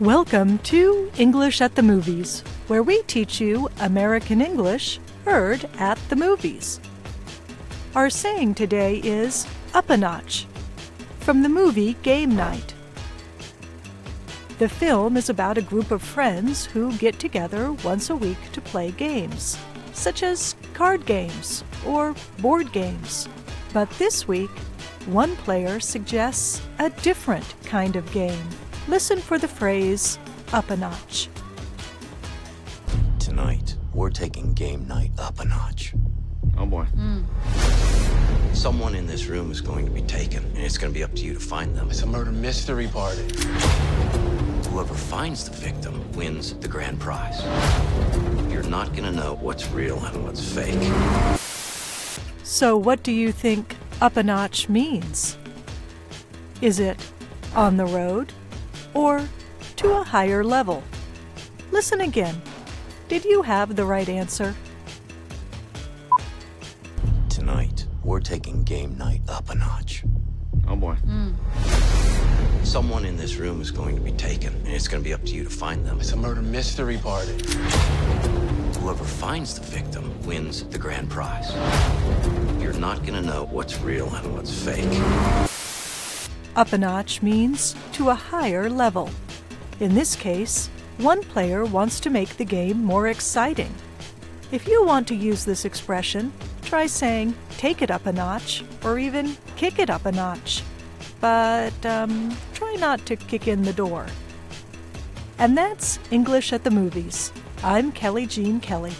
Welcome to English at the Movies, where we teach you American English heard at the movies. Our saying today is up a notch from the movie Game Night. The film is about a group of friends who get together once a week to play games, such as card games or board games. But this week, one player suggests a different kind of game. Listen for the phrase up a notch. Tonight, we're taking game night up a notch. Oh boy. Hmm. Someone in this room is going to be taken, and it's going to be up to you to find them. It's a murder mystery party. Whoever finds the victim wins the grand prize. You're not going to know what's real and what's fake. So, what do you think up a notch means? Is it on the road or to a higher level? Listen again. Did you have the right answer? Tonight, we're taking game night up a notch. Oh boy. Hmm. Someone in this room is going to be taken, and it's going to be up to you to find them. It's a murder mystery party. Whoever finds the victim wins the grand prize. You're not going to know what's real and what's fake. Up a notch means to a higher level. In this case, one player wants to make the game more exciting. If you want to use this expression, try saying take it up a notch or even kick it up a notch. But um, try not to kick in the door. And that's English at the Movies. I'm Kelly Jean Kelly.